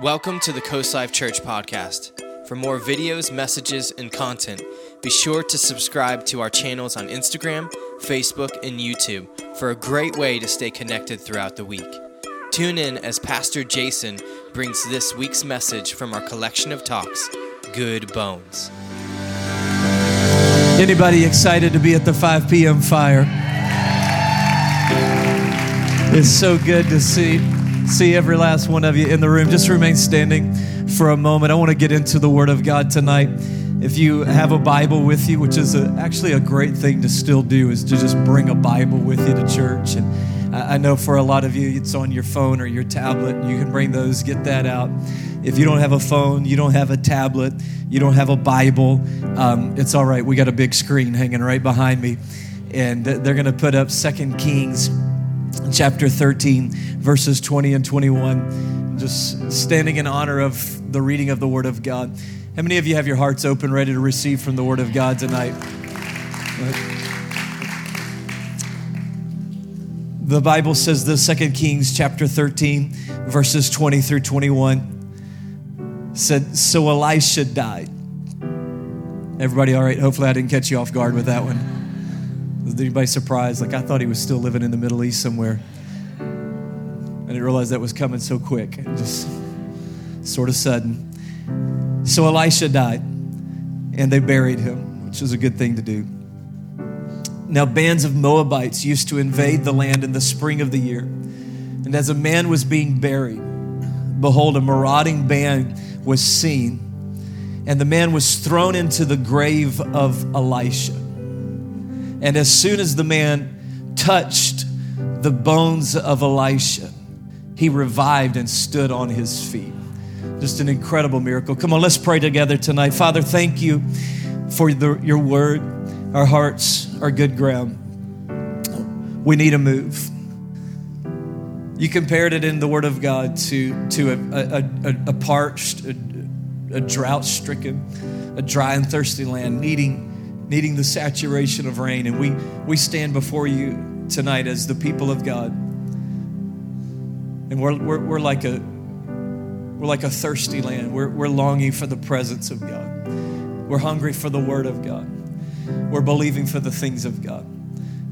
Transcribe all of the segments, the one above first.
Welcome to the Coast Life Church podcast. For more videos, messages, and content, be sure to subscribe to our channels on Instagram, Facebook, and YouTube for a great way to stay connected throughout the week. Tune in as Pastor Jason brings this week's message from our collection of talks, Good Bones. Anybody excited to be at the 5 p.m. fire? It's so good to see see every last one of you in the room. Just remain standing for a moment. I want to get into the Word of God tonight. If you have a Bible with you, which is a, actually a great thing to still do, is to just bring a Bible with you to church. And I know for a lot of you, it's on your phone or your tablet. You can bring those, get that out. If you don't have a phone, you don't have a tablet, you don't have a Bible, um, it's all right. We got a big screen hanging right behind me, and they're going to put up Second Kings chapter 13, verses 20 and 21. Just standing in honor of the reading of the Word of God. How many of you have your hearts open, ready to receive from the Word of God tonight? The Bible says this, 2 Kings chapter 13, verses 20 through 21 said, So Elisha died. Everybody all right? Hopefully I didn't catch you off guard with that one. Was anybody surprised? Like I thought he was still living in the Middle East somewhere. I didn't realize that was coming so quick, just sort of sudden. So Elisha died, and they buried him, which was a good thing to do. Now, bands of Moabites used to invade the land in the spring of the year. And as a man was being buried, behold, a marauding band was seen, and the man was thrown into the grave of Elisha. And as soon as the man touched the bones of Elisha, he revived and stood on his feet. Just an incredible miracle. Come on, let's pray together tonight. Father, thank you for the, your word. Our hearts are good ground. We need a move. You compared it in the Word of God to, to a, a, a, a parched, a, a drought stricken, a dry and thirsty land needing needing the saturation of rain. And we, we stand before you tonight as the people of God. And we're, we're, we're, like, a, we're like a thirsty land. We're, we're longing for the presence of God. We're hungry for the Word of God. We're believing for the things of God.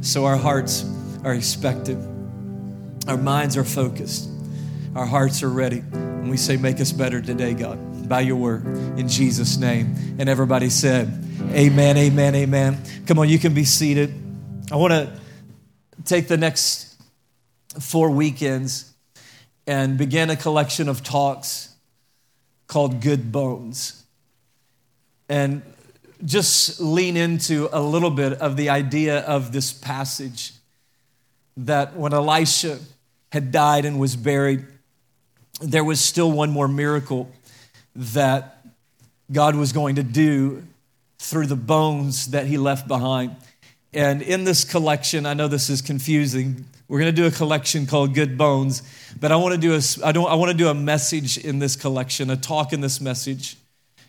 So our hearts are expectant. Our minds are focused. Our hearts are ready. And we say, Make us better today, God, by your word, in Jesus' name. And everybody said, Amen, amen, amen. Come on, you can be seated. I want to take the next four weekends and begin a collection of talks called Good Bones. And just lean into a little bit of the idea of this passage that when Elisha had died and was buried, there was still one more miracle that God was going to do through the bones that he left behind. And in this collection, I know this is confusing. We're going to do a collection called Good Bones, but I want to do a I don't I want to do a message in this collection, a talk in this message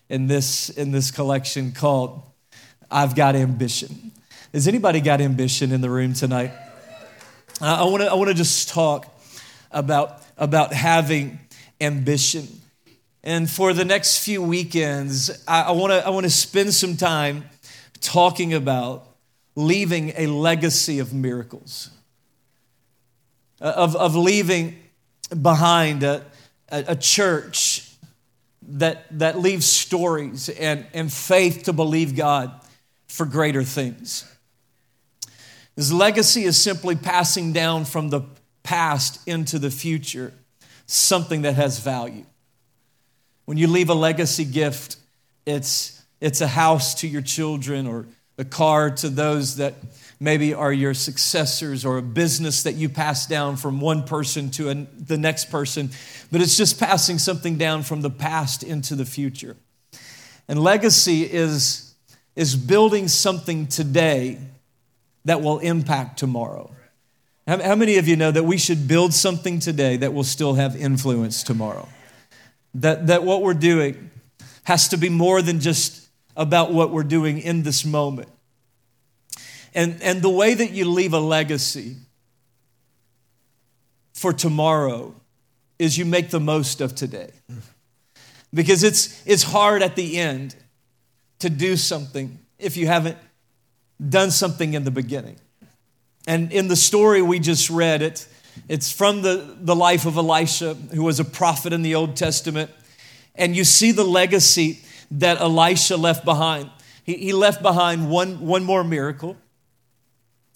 in this in this collection called I've got ambition. Has anybody got ambition in the room tonight? I want to I want to just talk about about having ambition. And for the next few weekends, I, want to I want to spend some time talking about leaving a legacy of miracles, of, of leaving behind a, a, a church that, that leaves stories and, and faith to believe God for greater things. His legacy is simply passing down from the past into the future something that has value. When you leave a legacy gift, it's, it's a house to your children or a car to those that maybe are your successors or a business that you pass down from one person to an, the next person, but it's just passing something down from the past into the future. And legacy is, is building something today that will impact tomorrow. How, how many of you know that we should build something today that will still have influence tomorrow? That, that what we're doing has to be more than just about what we're doing in this moment. And, and the way that you leave a legacy for tomorrow is you make the most of today. Because it's, it's hard at the end to do something if you haven't done something in the beginning. And in the story we just read, it, it's from the, the life of Elisha, who was a prophet in the Old Testament. And you see the legacy that Elisha left behind. He, he left behind one, one more miracle,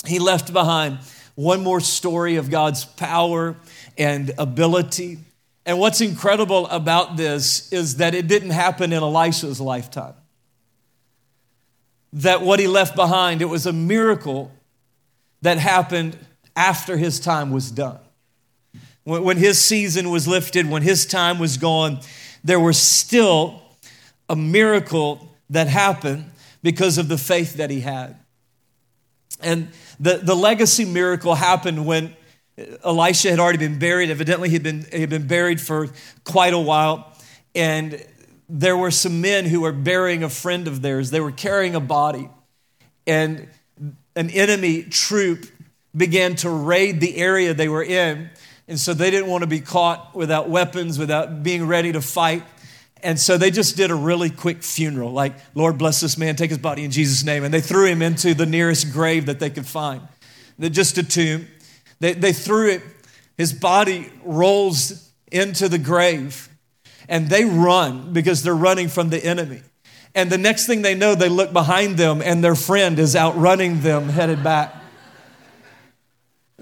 he left behind one more story of God's power and ability. And what's incredible about this is that it didn't happen in Elisha's lifetime. That what he left behind, it was a miracle that happened after his time was done. When, his season was lifted, when his time was gone, there was still a miracle that happened because of the faith that he had. And the, the legacy miracle happened when Elisha had already been buried. Evidently, he'd been, he'd been buried for quite a while. And there were some men who were burying a friend of theirs. They were carrying a body. And an enemy troop began to raid the area they were in. And so they didn't want to be caught without weapons, without being ready to fight. And so they just did a really quick funeral, like, Lord bless this man, take his body in Jesus' name. And they threw him into the nearest grave that they could find. Just a tomb. They, they threw it, his body rolls into the grave, and they run because they're running from the enemy. And the next thing they know, they look behind them, and their friend is outrunning them, headed back.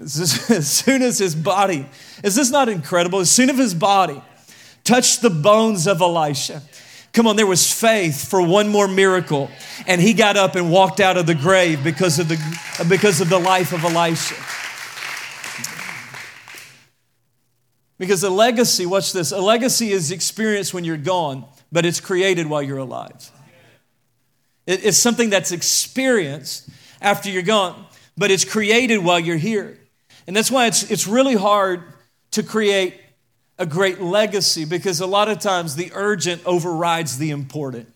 As soon as his body, is this not incredible? As soon as his body touched the bones of Elisha, come on, there was faith for one more miracle. And he got up and walked out of the grave because of the, because of the life of Elisha. Because a legacy, watch this, a legacy is experienced when you're gone, but it's created while you're alive. It's something that's experienced after you're gone, but it's created while you're here. And that's why it's, it's really hard to create a great legacy because a lot of times the urgent overrides the important,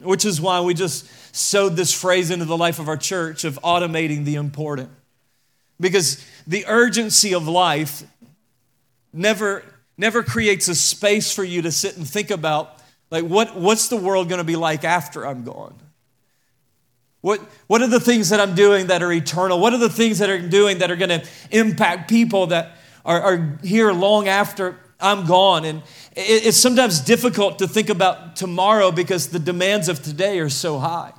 which is why we just sewed this phrase into the life of our church of automating the important. Because the urgency of life never, never creates a space for you to sit and think about like what, what's the world going to be like after i'm gone what, what are the things that I'm doing that are eternal? What are the things that I'm doing that are going to impact people that are, are, here long after I'm gone? And it, it's sometimes difficult to think about tomorrow because the demands of today are so high.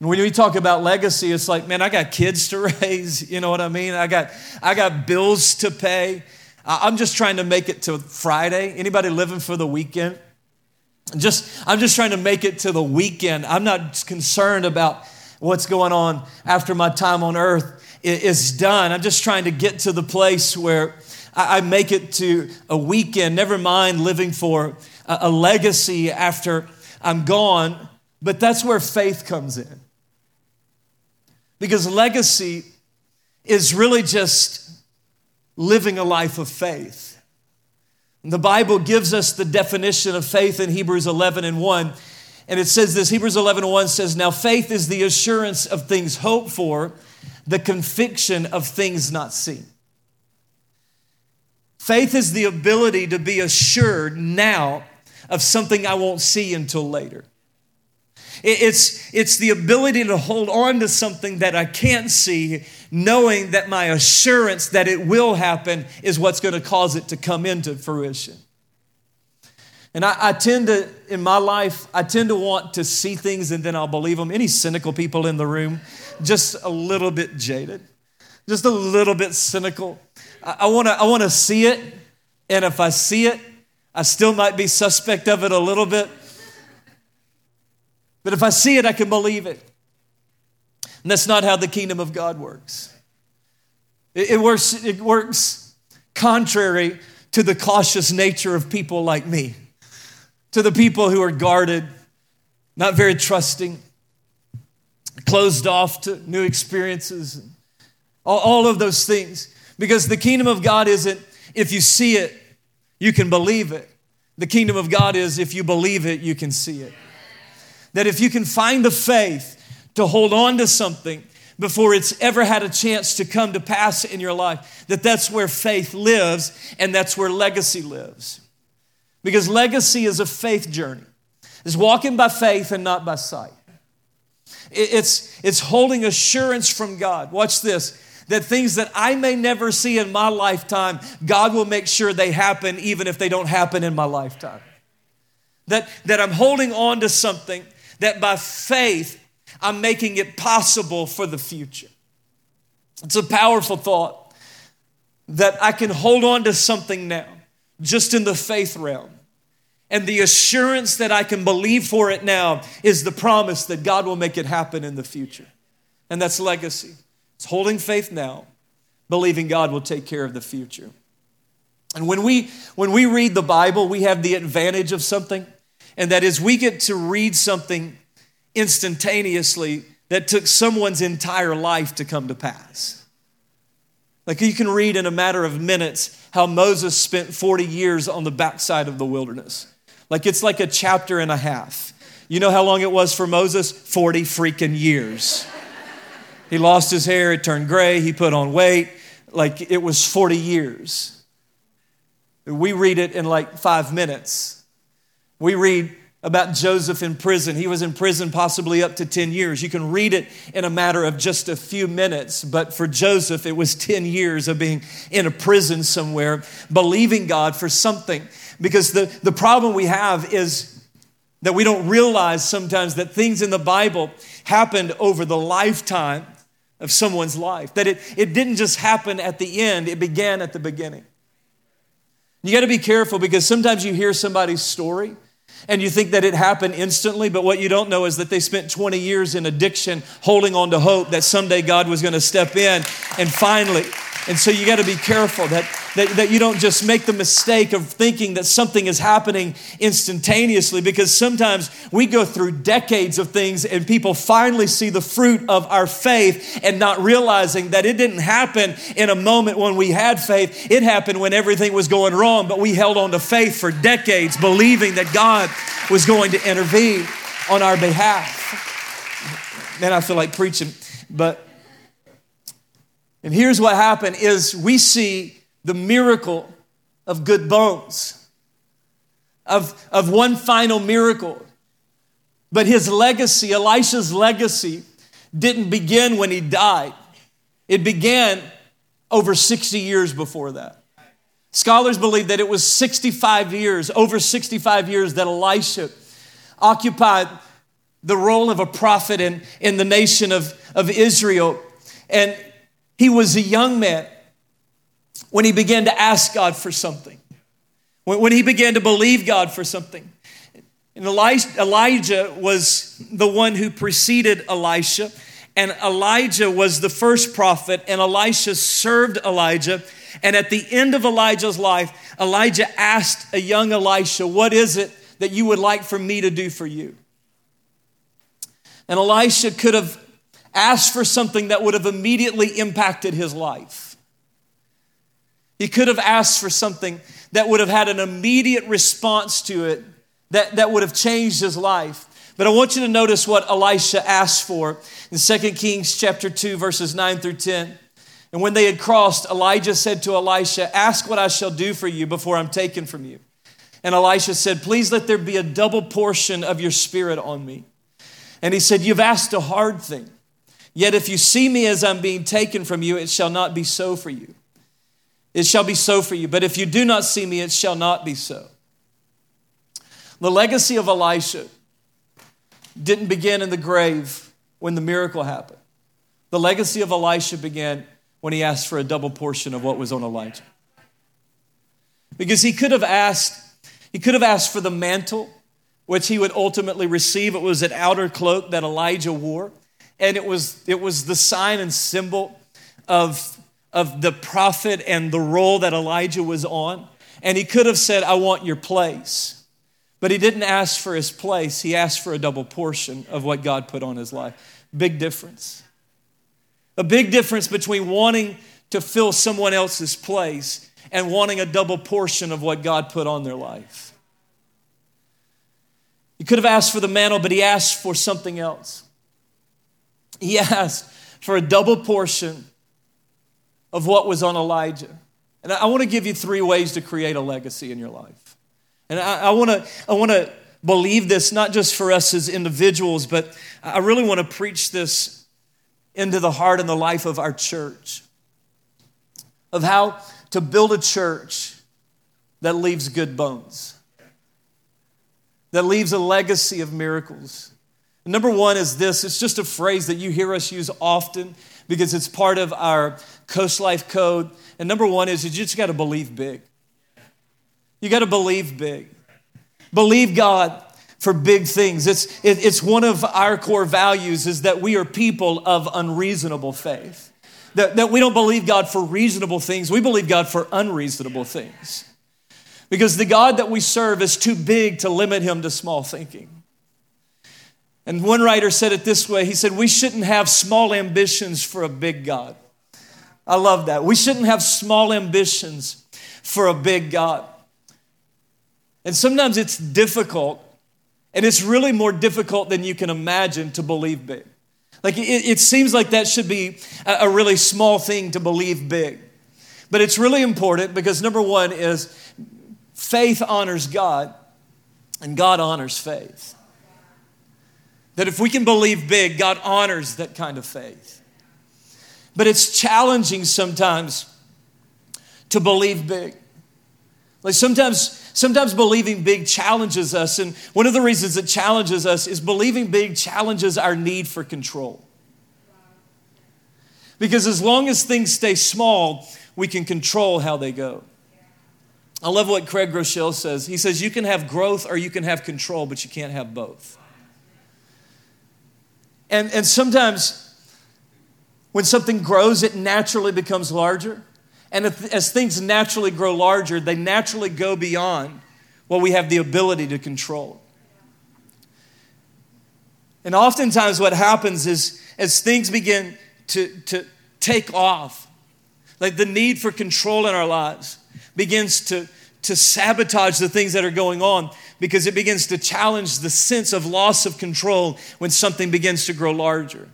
And when we talk about legacy, it's like, man, I got kids to raise. You know what I mean? I got, I got bills to pay. I'm just trying to make it to Friday. Anybody living for the weekend? Just, I'm just trying to make it to the weekend. I'm not concerned about what's going on after my time on earth is done. I'm just trying to get to the place where I make it to a weekend, never mind living for a legacy after I'm gone. But that's where faith comes in. Because legacy is really just living a life of faith. The Bible gives us the definition of faith in Hebrews 11 and 1. And it says this Hebrews 11 and 1 says, Now faith is the assurance of things hoped for, the conviction of things not seen. Faith is the ability to be assured now of something I won't see until later. It's, it's the ability to hold on to something that I can't see, knowing that my assurance that it will happen is what's going to cause it to come into fruition. And I, I, tend to, in my life, I tend to want to see things and then I'll believe them. Any cynical people in the room? Just a little bit jaded, just a little bit cynical. I, I want to I wanna see it, and if I see it, I still might be suspect of it a little bit. But if I see it, I can believe it. And that's not how the kingdom of God works. It, it works, it works contrary to the cautious nature of people like me, to the people who are guarded, not very trusting, closed off to new experiences, all, all of those things. Because the kingdom of God isn't if you see it, you can believe it. The kingdom of God is if you believe it, you can see it that if you can find the faith to hold on to something before it's ever had a chance to come to pass in your life, that that's where faith lives and that's where legacy lives. Because legacy is a faith journey. It's walking by faith and not by sight. It's, it's holding assurance from God. Watch this that things that I may never see in my lifetime, God will make sure they happen even if they don't happen in my lifetime. That, that I'm holding on to something that by faith I'm making it possible for the future. It's a powerful thought that I can hold on to something now, just in the faith realm. And the assurance that I can believe for it now is the promise that God will make it happen in the future. And that's legacy. It's holding faith now, believing God will take care of the future. And when we when we read the Bible, we have the advantage of something, and that is we get to read something instantaneously that took someone's entire life to come to pass. Like you can read in a matter of minutes how Moses spent 40 years on the backside of the wilderness. Like it's like a chapter and a half. You know how long it was for Moses? 40 freaking years. He lost his hair, it turned gray, he put on weight. Like it was 40 years. We read it in like five minutes. We read about Joseph in prison. He was in prison possibly up to 10 years. You can read it in a matter of just a few minutes, but for Joseph, it was 10 years of being in a prison somewhere, believing God for something. Because the, the problem we have is that we don't realize sometimes that things in the Bible happened over the lifetime of someone's life, that it, it didn't just happen at the end, it began at the beginning. You got to be careful because sometimes you hear somebody's story and you think that it happened instantly, but what you don't know is that they spent 20 years in addiction holding on to hope that someday God was going to step in and finally. And so you got to be careful that, that, that you don't just make the mistake of thinking that something is happening instantaneously because sometimes we go through decades of things and people finally see the fruit of our faith and not realizing that it didn't happen in a moment when we had faith. It happened when everything was going wrong, but we held on to faith for decades, believing that God was going to intervene on our behalf. Man, I feel like preaching, but and here's what happened is we see the miracle of good bones, of, of one final miracle. But his legacy, Elisha's legacy, didn't begin when he died. It began over 60 years before that. Scholars believe that it was 65 years, over 65 years, that Elisha occupied the role of a prophet in, in the nation of, of Israel. And he was a young man when he began to ask God for something, when, he began to believe God for something. And Elijah was the one who preceded Elisha, and Elijah was the first prophet, and Elisha served Elijah. And at the end of Elijah's life, Elijah asked a young Elisha, What is it that you would like for me to do for you? And Elisha could have asked for something that would have immediately impacted his life. He could have asked for something that would have had an immediate response to it that, that would have changed his life. But I want you to notice what Elisha asked for in 2 Kings chapter 2 verses 9 through 10. And when they had crossed, Elijah said to Elisha, "Ask what I shall do for you before I'm taken from you." And Elisha said, "Please let there be a double portion of your spirit on me." And he said, "You've asked a hard thing." Yet if you see me as I'm being taken from you, it shall not be so for you. It shall be so for you. But if you do not see me, it shall not be so. The legacy of Elisha didn't begin in the grave when the miracle happened. The legacy of Elisha began when he asked for a double portion of what was on Elijah. Because he could have asked, he could have asked for the mantle, which he would ultimately receive. It was an outer cloak that Elijah wore and it was it was the sign and symbol of of the prophet and the role that Elijah was on. And he could have said I want your place. But he didn't ask for his place. He asked for a double portion of what God put on his life. Big difference. A big difference between wanting to fill someone else's place and wanting a double portion of what God put on their life. He could have asked for the mantle but he asked for something else he asked for a double portion of what was on Elijah. And I, I want to give you three ways to create a legacy in your life. And I, want to I want to believe this not just for us as individuals, but I really want to preach this into the heart and the life of our church of how to build a church that leaves good bones, that leaves a legacy of miracles. Number one is this it's just a phrase that you hear us use often because it's part of our Coast Life code. And number one is you just got to believe big. You got to believe big. Believe God for big things. It's, it, it's one of our core values is that we are people of unreasonable faith. That, that we don't believe God for reasonable things, we believe God for unreasonable things. Because the God that we serve is too big to limit him to small thinking. And one writer said it this way he said, We shouldn't have small ambitions for a big God. I love that. We shouldn't have small ambitions for a big God. And sometimes it's difficult, and it's really more difficult than you can imagine to believe big. Like it, it seems like that should be a, a really small thing to believe big. But it's really important because number one is faith honors God, and God honors faith. That if we can believe big, God honors that kind of faith. But it's challenging sometimes to believe big. Like sometimes, sometimes believing big challenges us. And one of the reasons it challenges us is believing big challenges our need for control. Because as long as things stay small, we can control how they go. I love what Craig Groeschel says. He says, You can have growth or you can have control, but you can't have both. And, and sometimes when something grows, it naturally becomes larger. And if, as things naturally grow larger, they naturally go beyond what we have the ability to control. And oftentimes, what happens is as things begin to, to take off, like the need for control in our lives begins to, to sabotage the things that are going on because it begins to challenge the sense of loss of control when something begins to grow larger.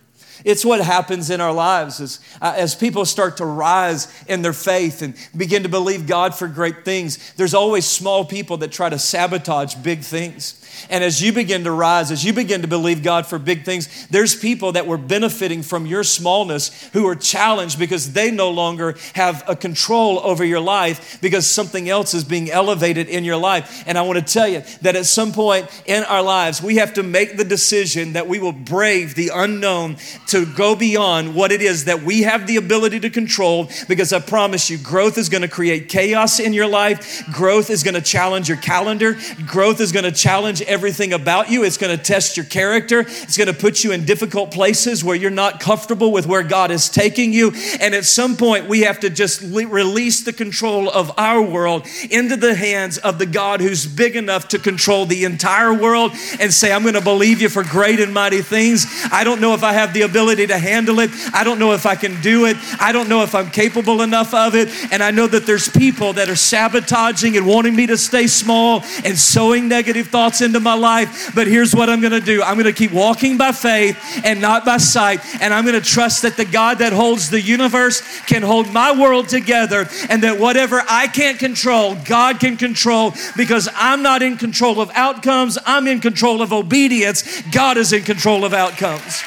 It's what happens in our lives as, uh, as people start to rise in their faith and begin to believe God for great things. There's always small people that try to sabotage big things. And as you begin to rise, as you begin to believe God for big things, there's people that were benefiting from your smallness who are challenged because they no longer have a control over your life because something else is being elevated in your life. And I want to tell you that at some point in our lives, we have to make the decision that we will brave the unknown to go beyond what it is that we have the ability to control because I promise you, growth is going to create chaos in your life. Growth is going to challenge your calendar. Growth is going to challenge everything about you. It's going to test your character. It's going to put you in difficult places where you're not comfortable with where God is taking you. And at some point, we have to just le- release the control of our world into the hands of the God who's big enough to control the entire world and say, I'm going to believe you for great and mighty things. I don't know if I have the ability to handle it. I don't know if I can do it. I don't know if I'm capable enough of it. And I know that there's people that are sabotaging and wanting me to stay small and sowing negative thoughts into my life. But here's what I'm going to do I'm going to keep walking by faith and not by sight. And I'm going to trust that the God that holds the universe can hold my world together and that whatever I can't control, God can control because I'm not in control of outcomes. I'm in control of obedience. God is in control of outcomes.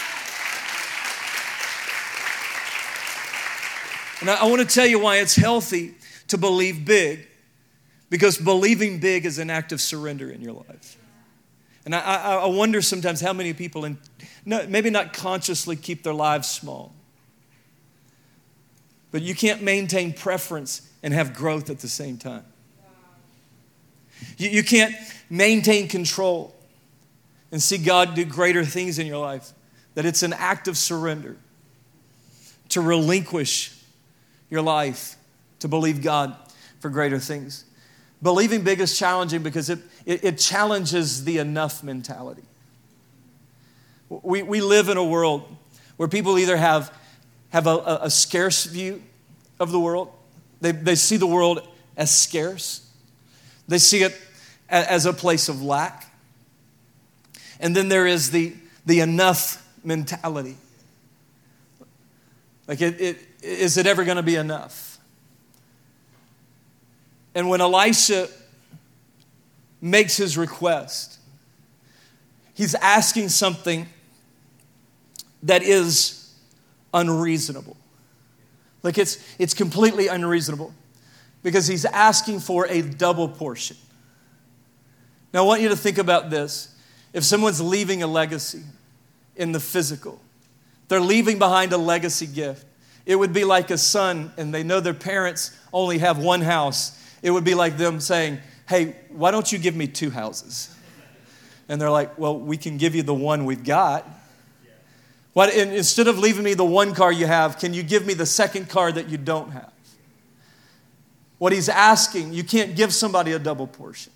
And I, I want to tell you why it's healthy to believe big because believing big is an act of surrender in your life. And I, I, wonder sometimes how many people, in, no, maybe not consciously, keep their lives small. But you can't maintain preference and have growth at the same time. You, you can't maintain control and see God do greater things in your life. That it's an act of surrender to relinquish your life to believe God for greater things. Believing big is challenging because it, it, it challenges the enough mentality. We, we live in a world where people either have, have a, a, scarce view of the world, they, they see the world as scarce, they see it as a place of lack. And then there is the, the enough mentality. Like, it, it, is it ever going to be enough? And when Elisha makes his request, he's asking something that is unreasonable. Like it's, it's completely unreasonable because he's asking for a double portion. Now, I want you to think about this. If someone's leaving a legacy in the physical, they're leaving behind a legacy gift. It would be like a son, and they know their parents only have one house. It would be like them saying, Hey, why don't you give me two houses? And they're like, Well, we can give you the one we've got. What, instead of leaving me the one car you have, can you give me the second car that you don't have? What he's asking, you can't give somebody a double portion.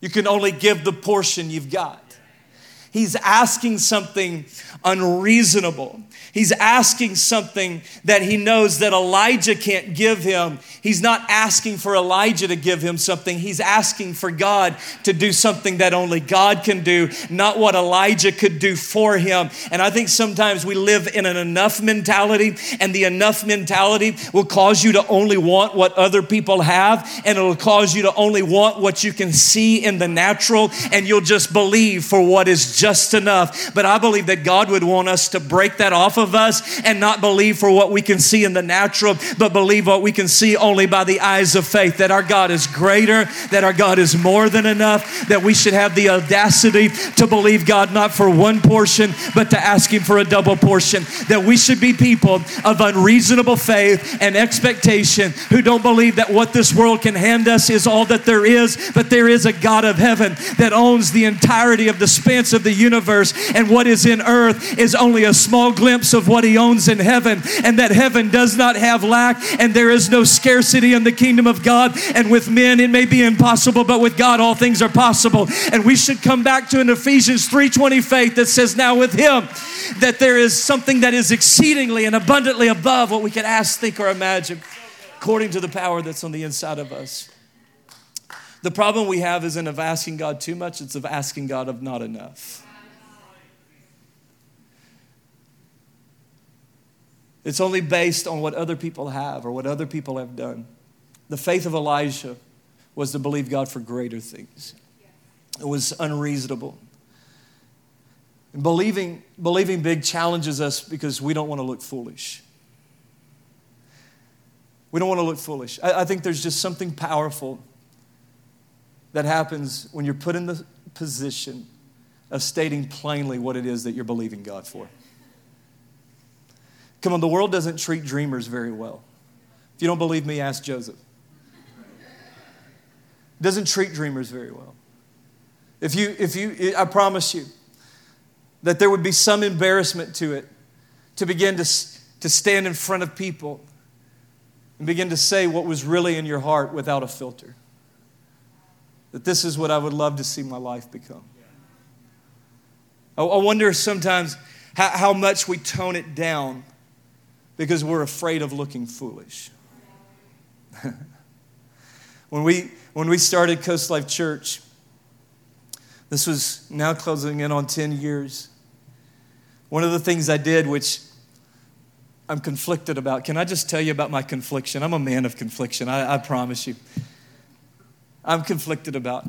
You can only give the portion you've got. He's asking something unreasonable. He's asking something that he knows that Elijah can't give him. He's not asking for Elijah to give him something. He's asking for God to do something that only God can do, not what Elijah could do for him. And I think sometimes we live in an enough mentality, and the enough mentality will cause you to only want what other people have, and it'll cause you to only want what you can see in the natural, and you'll just believe for what is just enough. But I believe that God would want us to break that off of us and not believe for what we can see in the natural, but believe what we can see only by the eyes of faith that our God is greater, that our God is more than enough, that we should have the audacity to believe God not for one portion, but to ask Him for a double portion, that we should be people of unreasonable faith and expectation who don't believe that what this world can hand us is all that there is, but there is a God of heaven that owns the entirety of the spans of the universe, and what is in earth is only a small glimpse of what he owns in heaven, and that heaven does not have lack, and there is no scarcity in the kingdom of God. And with men, it may be impossible, but with God, all things are possible. And we should come back to an Ephesians 3:20 faith that says, Now with him, that there is something that is exceedingly and abundantly above what we can ask, think, or imagine, according to the power that's on the inside of us. The problem we have isn't of asking God too much, it's of asking God of not enough. It's only based on what other people have or what other people have done. The faith of Elijah was to believe God for greater things. It was unreasonable. And believing, believing big challenges us because we don't want to look foolish. We don't want to look foolish. I, I think there's just something powerful that happens when you're put in the position of stating plainly what it is that you're believing God for. Come on, the world doesn't treat dreamers very well. If you don't believe me, ask Joseph. Doesn't treat dreamers very well. If you, if you, I promise you that there would be some embarrassment to it to begin to, to stand in front of people and begin to say what was really in your heart without a filter. That this is what I would love to see my life become. I, wonder sometimes how, how much we tone it down because we're afraid of looking foolish. when, we, when we started Coast Life Church, this was now closing in on 10 years. One of the things I did, which I'm conflicted about, can I just tell you about my confliction? I'm a man of confliction, I, I promise you. I'm conflicted about.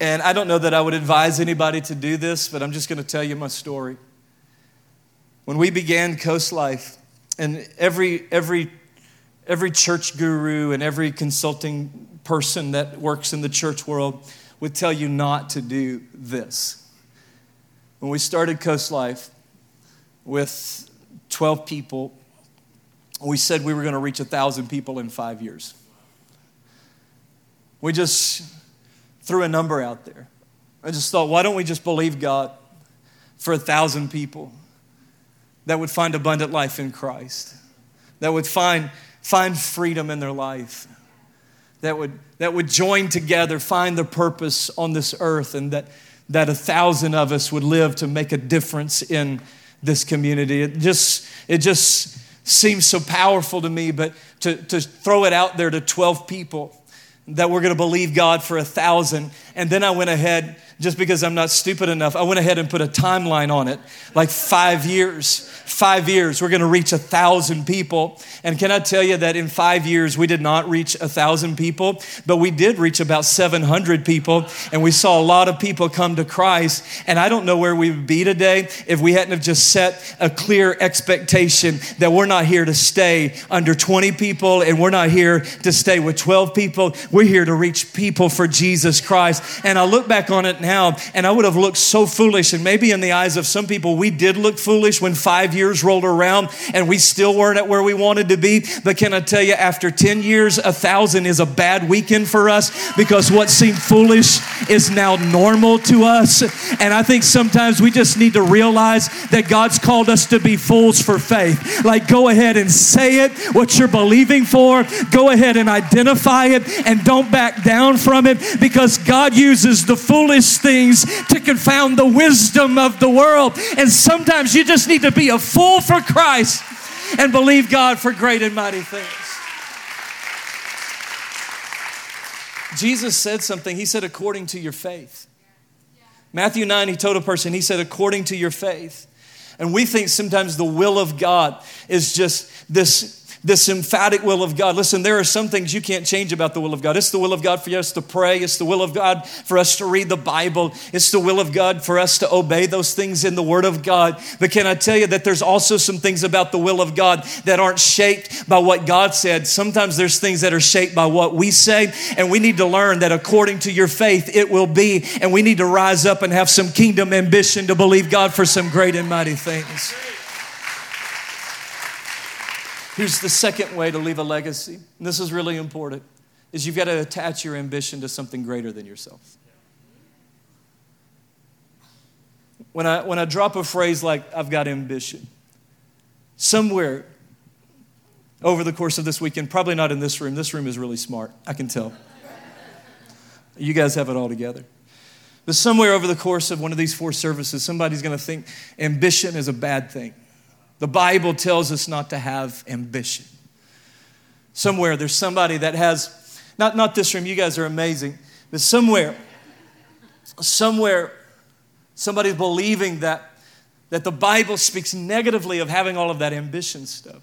And I don't know that I would advise anybody to do this, but I'm just going to tell you my story when we began Coast Life, and every, every, every church guru and every consulting person that works in the church world would tell you not to do this. When we started Coast Life with 12 people, we said we were going to reach 1,000 people in five years. We just threw a number out there. I just thought, why don't we just believe God for a thousand people? that would find abundant life in Christ, that would find, find freedom in their life, that would, that would join together, find their purpose on this earth, and that, that a thousand of us would live to make a difference in this community. It just, it just seems so powerful to me, but to, to throw it out there to 12 people that we're going to believe God for a thousand. And then I went ahead, just because I'm not stupid enough, I went ahead and put a timeline on it, like five years. Five years, we're to reach a thousand people. And can I tell you that in five years, we did not reach a thousand people, but we did reach about 700 people. And we saw a lot of people come to Christ. And I don't know where we would be today if we hadn't have just set a clear expectation that we're not here to stay under 20 people and we're not here to stay with 12 people. We're here to reach people for Jesus Christ. And I look back on it now, and I would have looked so foolish. And maybe in the eyes of some people, we did look foolish when five years rolled around and we still weren't at where we wanted to be. But can I tell you, after 10 years, a thousand is a bad weekend for us because what seemed foolish is now normal to us. And I think sometimes we just need to realize that God's called us to be fools for faith. Like, go ahead and say it, what you're believing for. Go ahead and identify it, and don't back down from it because God uses the foolish things to confound the wisdom of the world. And sometimes you just need to be a fool for Christ and believe God for great and mighty things. Jesus said something. He said, according to your faith. Matthew 9, he told a person, he said, according to your faith. And we think sometimes the will of God is just this this emphatic will of God. Listen, there are some things you can't change about the will of God. It's the will of God for us to pray, it's the will of God for us to read the Bible, it's the will of God for us to obey those things in the Word of God. But can I tell you that there's also some things about the will of God that aren't shaped by what God said? Sometimes there's things that are shaped by what we say, and we need to learn that according to your faith, it will be. And we need to rise up and have some kingdom ambition to believe God for some great and mighty things. Here's the second way to leave a legacy, and this is really important, is you've got to attach your ambition to something greater than yourself. When I, when I drop a phrase like, I've got ambition, somewhere over the course of this weekend, probably not in this room, this room is really smart, I can tell. You guys have it all together. But somewhere over the course of one of these four services, somebody's going to think ambition is a bad thing. The Bible tells us not to have ambition. Somewhere there's somebody that has, not, not this room, you guys are amazing, but somewhere, somewhere, somebody's believing that, that the Bible speaks negatively of having all of that ambition stuff.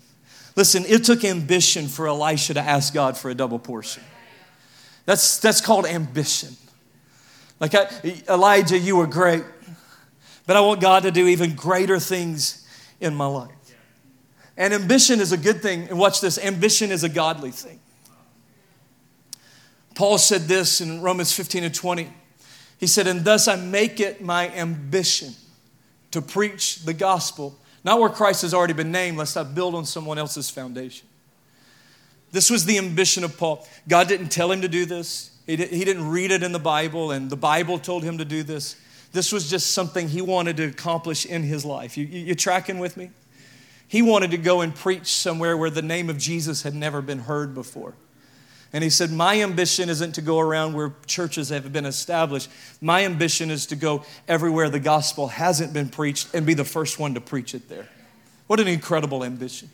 Listen, it took ambition for Elisha to ask God for a double portion. That's, that's called ambition. Like, I, Elijah, you were great, but I want God to do even greater things in my life. And ambition is a good thing. And watch this ambition is a godly thing. Paul said this in Romans 15 and 20. He said, And thus I make it my ambition to preach the gospel, not where Christ has already been named, lest I build on someone else's foundation. This was the ambition of Paul. God didn't tell him to do this, he, he didn't read it in the Bible, and the Bible told him to do this. This was just something he wanted to accomplish in his life. You, you, you tracking with me? He wanted to go and preach somewhere where the name of Jesus had never been heard before. And he said, My ambition isn't to go around where churches have been established. My ambition is to go everywhere the gospel hasn't been preached and be the first one to preach it there. What an incredible ambition.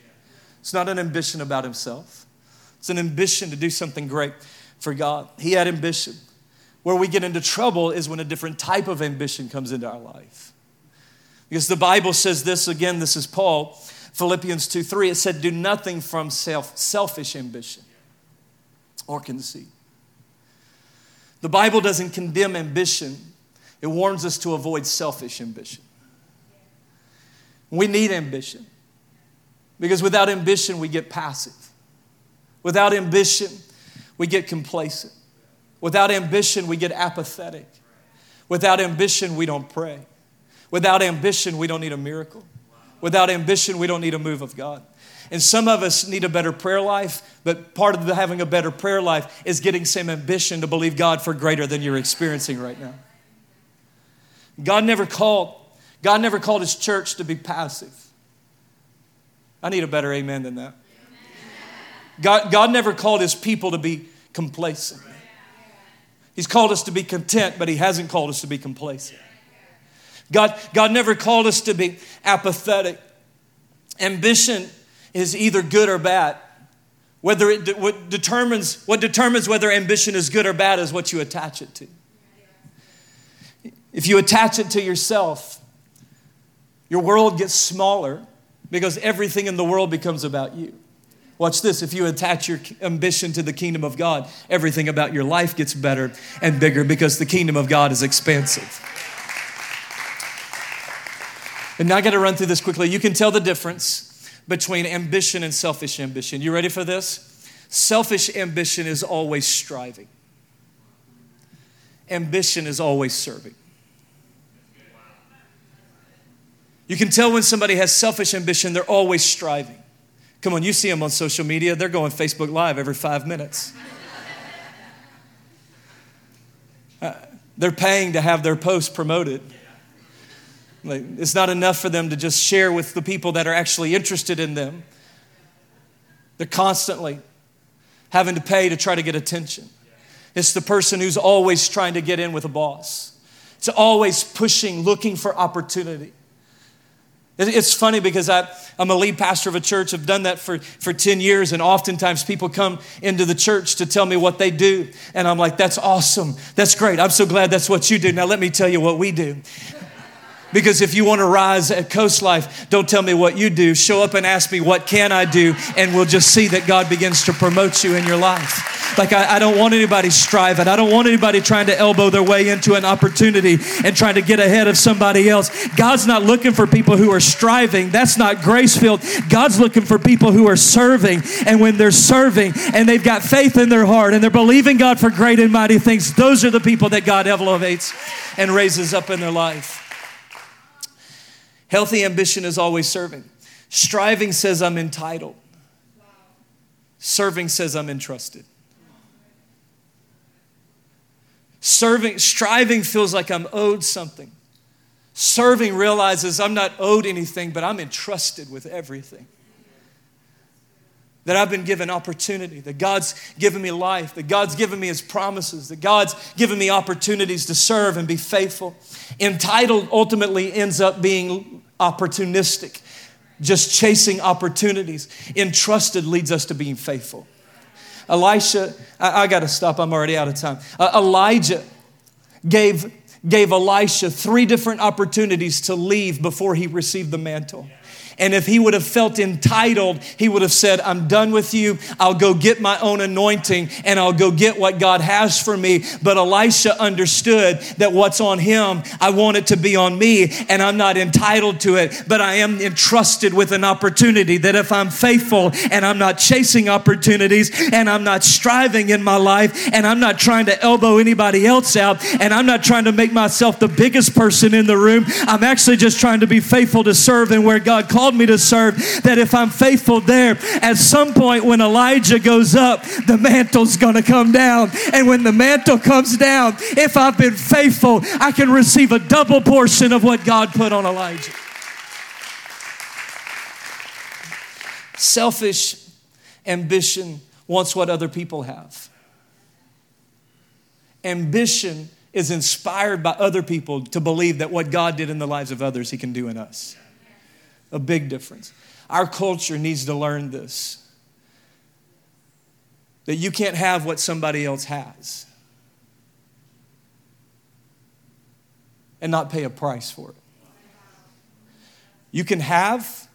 It's not an ambition about himself, it's an ambition to do something great for God. He had ambition. Where we get into trouble is when a different type of ambition comes into our life. Because the Bible says this again, this is Paul, Philippians 2 3, it said, Do nothing from self, selfish ambition or conceit. The Bible doesn't condemn ambition, it warns us to avoid selfish ambition. We need ambition because without ambition, we get passive. Without ambition, we get complacent. Without ambition, we get apathetic. Without ambition, we don't pray. Without ambition, we don't need a miracle. Without ambition, we don't need a move of God. And some of us need a better prayer life, but part of having a better prayer life is getting some ambition to believe God for greater than you're experiencing right now. God never called, God never called his church to be passive. I need a better amen than that. God, God never called his people to be complacent. He's called us to be content, but He hasn't called us to be complacent. God, God never called us to be apathetic. Ambition is either good or bad. Whether it de- what determines what determines whether ambition is good or bad is what you attach it to. If you attach it to yourself, your world gets smaller because everything in the world becomes about you. Watch this if you attach your ambition to the kingdom of God, everything about your life gets better and bigger because the kingdom of God is expansive. And now I got to run through this quickly. You can tell the difference between ambition and selfish ambition. You ready for this? Selfish ambition is always striving, ambition is always serving. You can tell when somebody has selfish ambition, they're always striving. Come on, you see them on social media, they're going Facebook Live every five minutes. Uh, they're paying to have their post promoted. Like, it's not enough for them to just share with the people that are actually interested in them. They're constantly having to pay to try to get attention. It's the person who's always trying to get in with a boss. It's always pushing, looking for opportunity. It's funny because I, am a lead pastor of a church. I've done that for, for 10 years, and oftentimes people come into the church to tell me what they do. And I'm like, that's awesome. That's great. I'm so glad that's what you do. Now, let me tell you what we do. Because if you want to rise at Coast Life, don't tell me what you do. Show up and ask me, what can I do? And we'll just see that God begins to promote you in your life. Like, I, I don't want anybody striving. I don't want anybody trying to elbow their way into an opportunity and trying to get ahead of somebody else. God's not looking for people who are striving. That's not grace filled. God's looking for people who are serving. And when they're serving and they've got faith in their heart and they're believing God for great and mighty things, those are the people that God elevates and raises up in their life. Healthy ambition is always serving. Striving says I'm entitled. Serving says I'm entrusted. Serving, striving feels like I'm owed something. Serving realizes I'm not owed anything, but I'm entrusted with everything. That I've been given opportunity, that God's given me life, that God's given me His promises, that God's given me opportunities to serve and be faithful. Entitled ultimately ends up being opportunistic, just chasing opportunities. Entrusted leads us to being faithful. Elisha, I, I got to stop, I'm already out of time. Uh, Elijah gave, gave Elisha three different opportunities to leave before he received the mantle. And if he would have felt entitled, he would have said, I'm done with you. I'll go get my own anointing and I'll go get what God has for me. But Elisha understood that what's on him, I want it to be on me, and I'm not entitled to it, but I am entrusted with an opportunity that if I'm faithful and I'm not chasing opportunities and I'm not striving in my life and I'm not trying to elbow anybody else out and I'm not trying to make myself the biggest person in the room, I'm actually just trying to be faithful to serve and where God called called me to serve, that if I'm faithful there, at some point when Elijah goes up, the mantle's going to come down. And when the mantle comes down, if I've been faithful, I can receive a double portion of what God put on Elijah. Selfish ambition wants what other people have. Ambition is inspired by other people to believe that what God did in the lives of others, He can do in us a big difference. Our culture needs to learn this that you can't have what somebody else has and not pay a price for it. You can have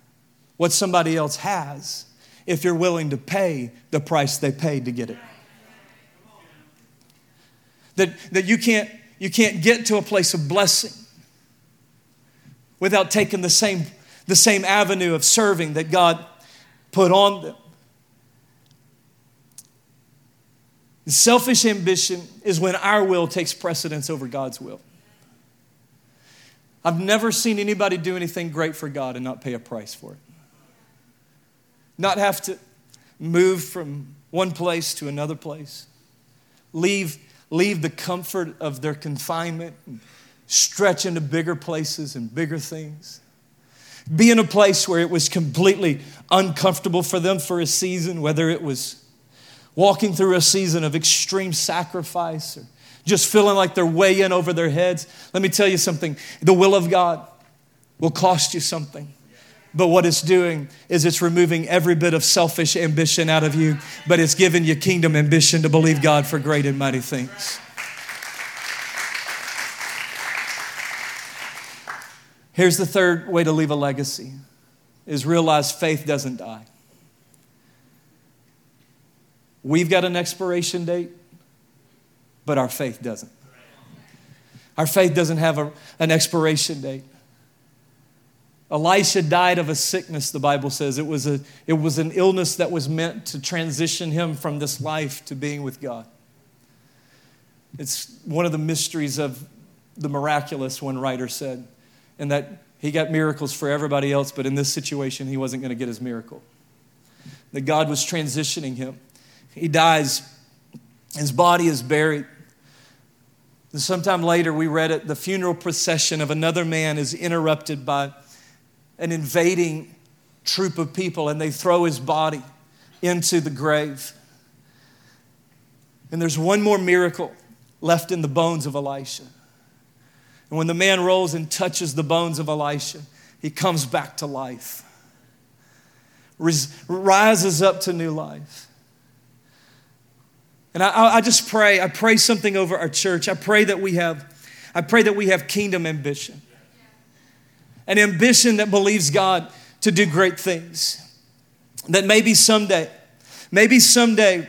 what somebody else has if you're willing to pay the price they paid to get it. That, that you, can't, you can't get to a place of blessing without taking the same the same avenue of serving that God put on them. Selfish ambition is when our will takes precedence over God's will. I've never seen anybody do anything great for God and not pay a price for it. Not have to move from one place to another place, leave, leave the comfort of their confinement, and stretch into bigger places and bigger things be in a place where it was completely uncomfortable for them for a season, whether it was walking through a season of extreme sacrifice or just feeling like they're way in over their heads. Let me tell you something the will of God will cost you something. But what it's doing is it's removing every bit of selfish ambition out of you, but it's giving you kingdom ambition to believe God for great and mighty things. Here's the third way to leave a legacy is realize faith doesn't die. We've got an expiration date, but our faith doesn't. Our faith doesn't have a, an expiration date. Elisha died of a sickness, the Bible says. It was, a, it was an illness that was meant to transition him from this life to being with God. It's one of the mysteries of the miraculous, one writer said, and that he got miracles for everybody else, but in this situation, he wasn't going to get his miracle. That God was transitioning him. He dies, his body is buried. And sometime later, we read it the funeral procession of another man is interrupted by an invading troop of people and they throw his body into the grave. And there's one more miracle left in the bones of Elisha. And when the man rolls and touches the bones of Elisha, he comes back to life, rises up to new life. And I, I just pray, I pray something over our church. I pray that we have, I pray that we have kingdom ambition an ambition that believes God to do great things. That maybe someday, maybe someday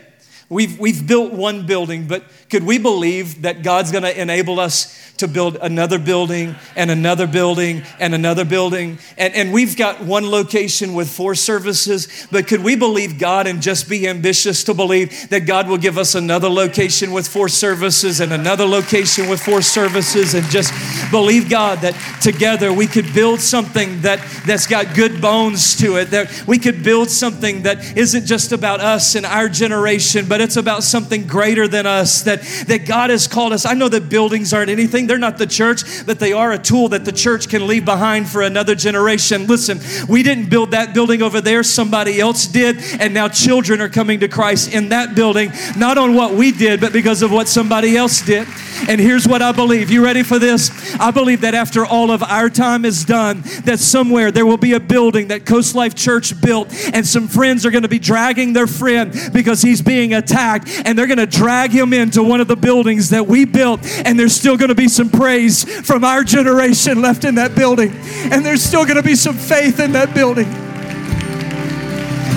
we've, we've built one building, but could we believe that God's gonna enable us to build another building and another building and another building. And, and we've got one location with four services, but could we believe God and just be ambitious to believe that God will give us another location with four services and another location with four services and just believe God that together we could build something that, that's got good bones to it, that we could build something that isn't just about us and our generation, but it's about something greater than us, that, that God has called us. I know that buildings aren't anything they're not the church, but they are a tool that the church can leave behind for another generation. Listen, we didn't build that building over there, somebody else did, and now children are coming to Christ in that building, not on what we did, but because of what somebody else did. And here's what I believe. You ready for this? I believe that after all of our time is done, that somewhere there will be a building that Coast Life Church built, and some friends are going to be dragging their friend because he's being attacked, and they're going to drag him into one of the buildings that we built, and there's still going to be some praise from our generation left in that building, and there's still going to be some faith in that building,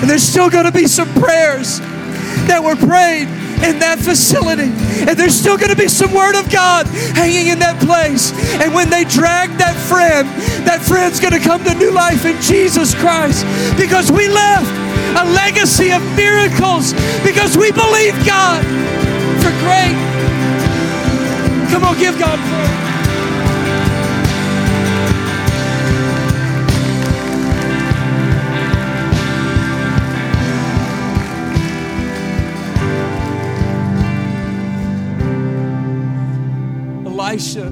and there's still going to be some prayers that were prayed in that facility. And there's still going to be some Word of God hanging in that place. And when they drag that friend, that friend's going to come to new life in Jesus Christ because we left a legacy of miracles because we believe God for great. Come on, give God praise. Elisha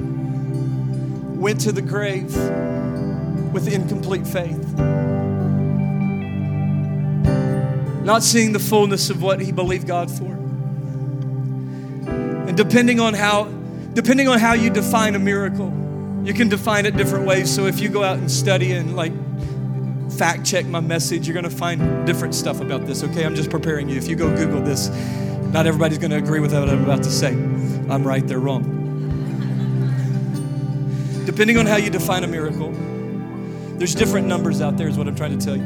went to the grave with incomplete faith, not seeing the fullness of what he believed God for. And depending on how depending on how you define a miracle, you can define it different ways. So if you go out and study and like fact check my message, you're going to find different stuff about this, okay? I'm just preparing you. If you go Google this, not everybody's going to agree with what I'm about to say. I'm right, they're wrong depending on how you define a miracle, there's different numbers out there, is what I'm trying to tell you.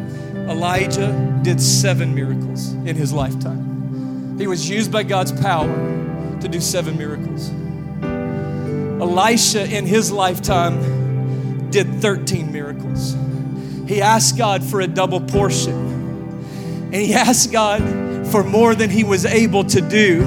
Elijah did seven miracles in his lifetime. He was used by God's power to do seven miracles. Elisha, in his lifetime, did 13 miracles. He asked God for a double portion, and he asked God for more than he was able to do.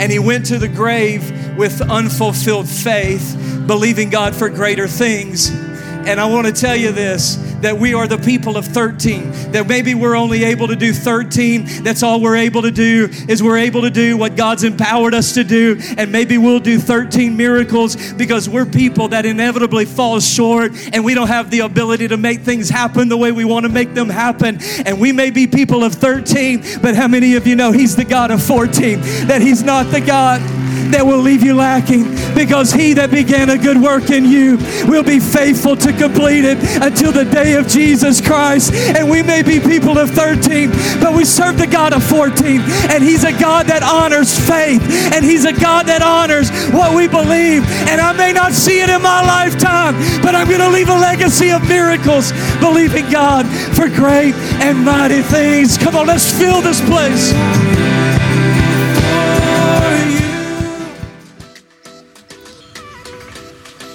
And he went to the grave with unfulfilled faith believing God for greater things. And I want to tell you this that we are the people of 13. That maybe we're only able to do 13. That's all we're able to do is we're able to do what God's empowered us to do. And maybe we'll do 13 miracles because we're people that inevitably fall short and we don't have the ability to make things happen the way we want to make them happen. And we may be people of 13, but how many of you know He's the God of 14? That He's not the God that will leave you lacking because he that began a good work in you will be faithful to complete it until the day of Jesus Christ. And we may be people of 13, but we serve the God of 14. And he's a God that honors faith. And he's a God that honors what we believe. And I may not see it in my lifetime, but I'm going to leave a legacy of miracles, believing God for great and mighty things. Come on, let's fill this place.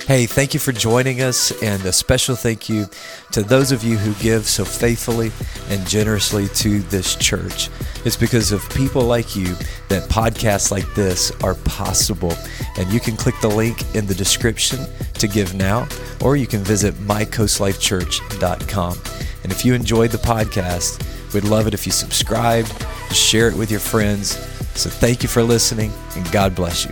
Hey, thank you for joining us, and a special thank you to those of you who give so faithfully and generously to this church. It's because of people like you that podcasts like this are possible. And you can click the link in the description to give now, or you can visit mycoastlifechurch.com. And if you enjoyed the podcast, we'd love it if you subscribed, share it with your friends. So thank you for listening, and God bless you.